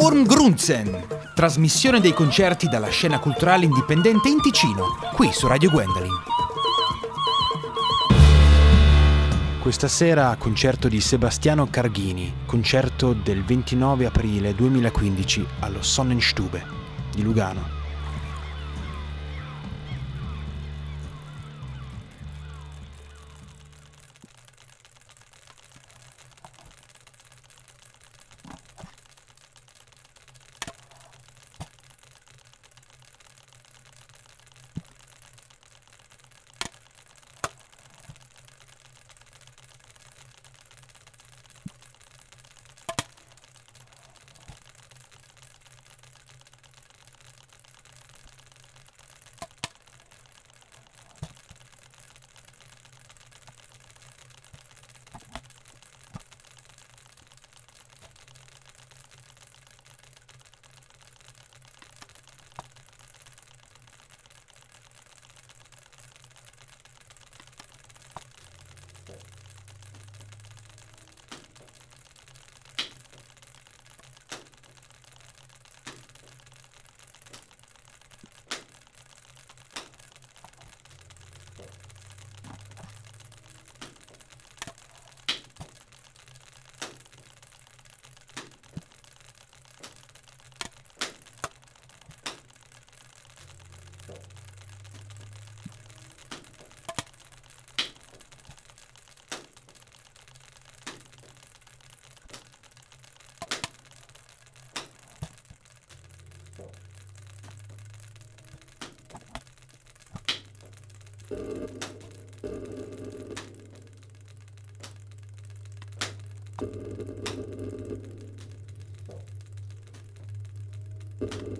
Sturm Grunzen, trasmissione dei concerti dalla scena culturale indipendente in Ticino, qui su Radio Gwendolyn. Questa sera concerto di Sebastiano Carghini, concerto del 29 aprile 2015 allo Sonnenstube di Lugano. you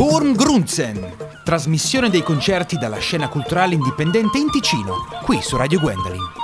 Wurm Grunzen, trasmissione dei concerti dalla scena culturale indipendente in Ticino, qui su Radio Gwendolyn.